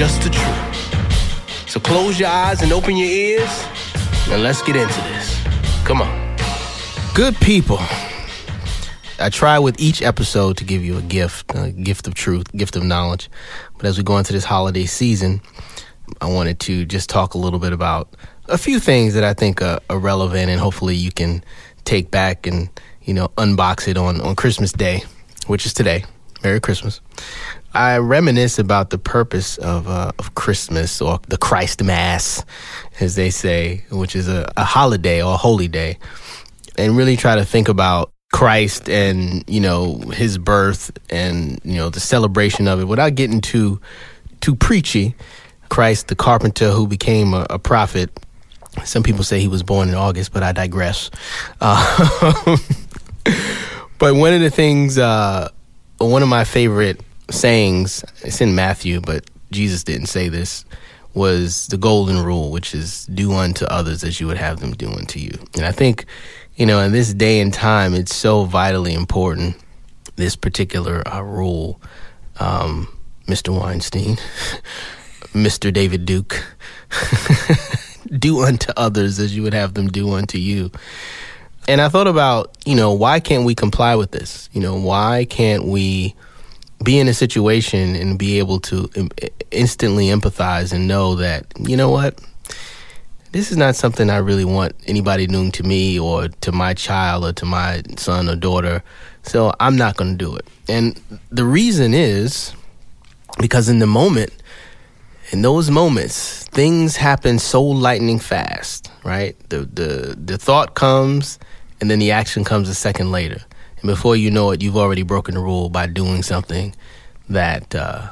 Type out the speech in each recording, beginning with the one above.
just the truth. So close your eyes and open your ears, and let's get into this. Come on. Good people. I try with each episode to give you a gift, a gift of truth, gift of knowledge. But as we go into this holiday season, I wanted to just talk a little bit about a few things that I think are, are relevant, and hopefully you can take back and you know unbox it on on Christmas Day, which is today. Merry Christmas. I reminisce about the purpose of uh, of Christmas or the Christ Mass, as they say, which is a, a holiday or a holy day, and really try to think about Christ and you know his birth and you know the celebration of it without getting too too preachy. Christ, the carpenter who became a, a prophet. Some people say he was born in August, but I digress. Uh, but one of the things, uh, one of my favorite sayings, it's in Matthew, but Jesus didn't say this, was the golden rule, which is do unto others as you would have them do unto you. And I think, you know, in this day and time, it's so vitally important, this particular uh, rule. Um, Mr. Weinstein, Mr. David Duke, do unto others as you would have them do unto you. And I thought about, you know, why can't we comply with this? You know, why can't we be in a situation and be able to instantly empathize and know that, you know what? This is not something I really want anybody doing to me or to my child or to my son or daughter. So I'm not going to do it. And the reason is because in the moment, in those moments, things happen so lightning fast, right? The the the thought comes and then the action comes a second later. And before you know it, you've already broken the rule by doing something that uh,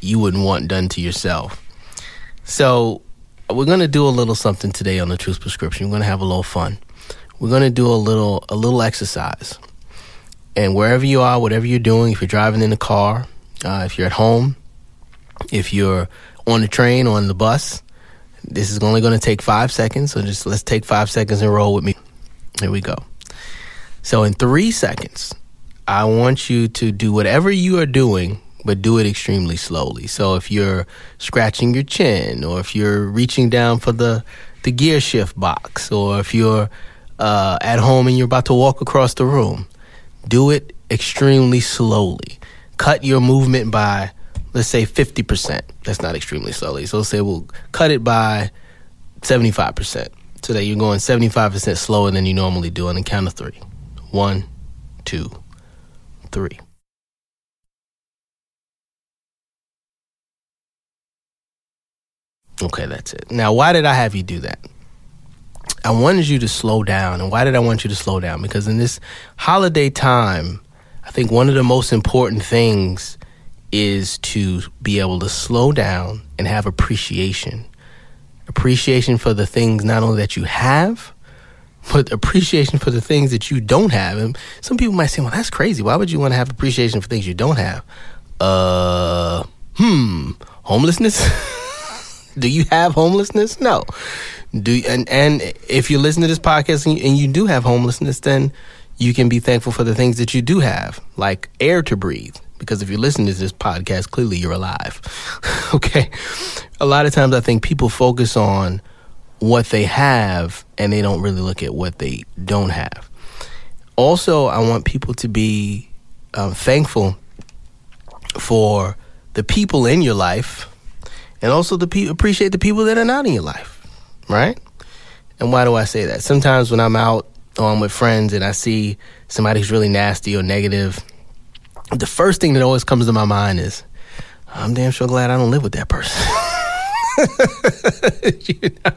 you wouldn't want done to yourself. So, we're going to do a little something today on the Truth Prescription. We're going to have a little fun. We're going to do a little a little exercise. And wherever you are, whatever you're doing, if you're driving in the car, uh, if you're at home, if you're on the train or on the bus, this is only going to take five seconds. So just let's take five seconds and roll with me. Here we go. So in three seconds, I want you to do whatever you are doing, but do it extremely slowly. So if you're scratching your chin, or if you're reaching down for the the gear shift box, or if you're uh, at home and you're about to walk across the room, do it extremely slowly. Cut your movement by let's say 50%. That's not extremely slowly. So say we'll cut it by 75% so that you're going 75% slower than you normally do on the count of three. One, two, three. Okay, that's it. Now, why did I have you do that? I wanted you to slow down. And why did I want you to slow down? Because in this holiday time, I think one of the most important things is to be able to slow down and have appreciation. Appreciation for the things not only that you have, but appreciation for the things that you don't have. And some people might say, well, that's crazy. Why would you want to have appreciation for things you don't have? Uh, hmm, homelessness? do you have homelessness? No. Do and and if you listen to this podcast and you, and you do have homelessness, then you can be thankful for the things that you do have, like air to breathe, because if you listen to this podcast, clearly you're alive. okay. A lot of times I think people focus on what they have and they don't really look at what they don't have. Also, I want people to be um, thankful for the people in your life and also pe- appreciate the people that are not in your life, right? And why do I say that? Sometimes when I'm out or I'm with friends and I see somebody who's really nasty or negative, the first thing that always comes to my mind is, I'm damn sure glad I don't live with that person. you know?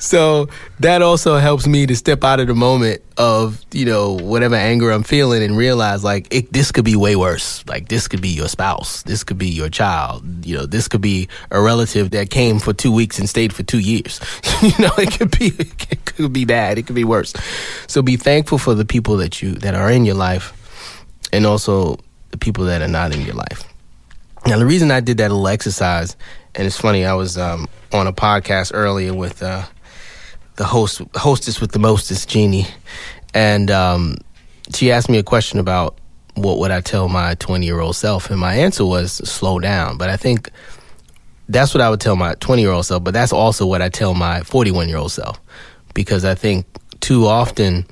So that also helps me to step out of the moment of you know whatever anger I'm feeling and realize like it, this could be way worse. Like this could be your spouse, this could be your child. You know, this could be a relative that came for two weeks and stayed for two years. you know, it could be it could be bad. It could be worse. So be thankful for the people that you that are in your life, and also the people that are not in your life. Now, the reason I did that little exercise, and it's funny, I was um, on a podcast earlier with uh, the host, hostess with the mostest, Jeannie, and um, she asked me a question about what would I tell my 20 year old self, and my answer was slow down. But I think that's what I would tell my 20 year old self, but that's also what I tell my 41 year old self, because I think too often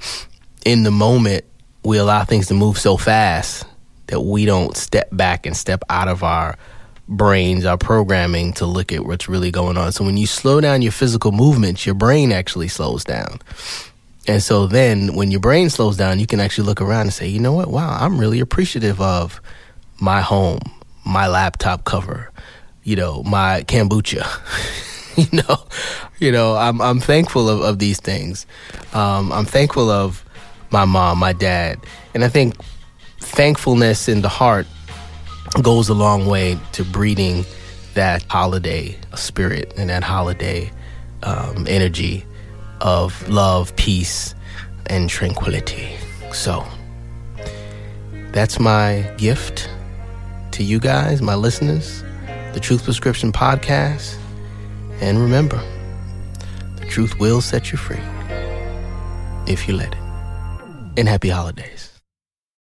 in the moment we allow things to move so fast that we don't step back and step out of our brains, our programming to look at what's really going on. So when you slow down your physical movements, your brain actually slows down. And so then when your brain slows down, you can actually look around and say, you know what? Wow, I'm really appreciative of my home, my laptop cover, you know, my kombucha. you know, you know, I'm I'm thankful of, of these things. Um, I'm thankful of my mom, my dad. And I think thankfulness in the heart goes a long way to breeding that holiday spirit and that holiday um, energy of love, peace, and tranquility. So that's my gift to you guys, my listeners, the Truth Prescription Podcast. And remember, the truth will set you free if you let it. And happy holidays.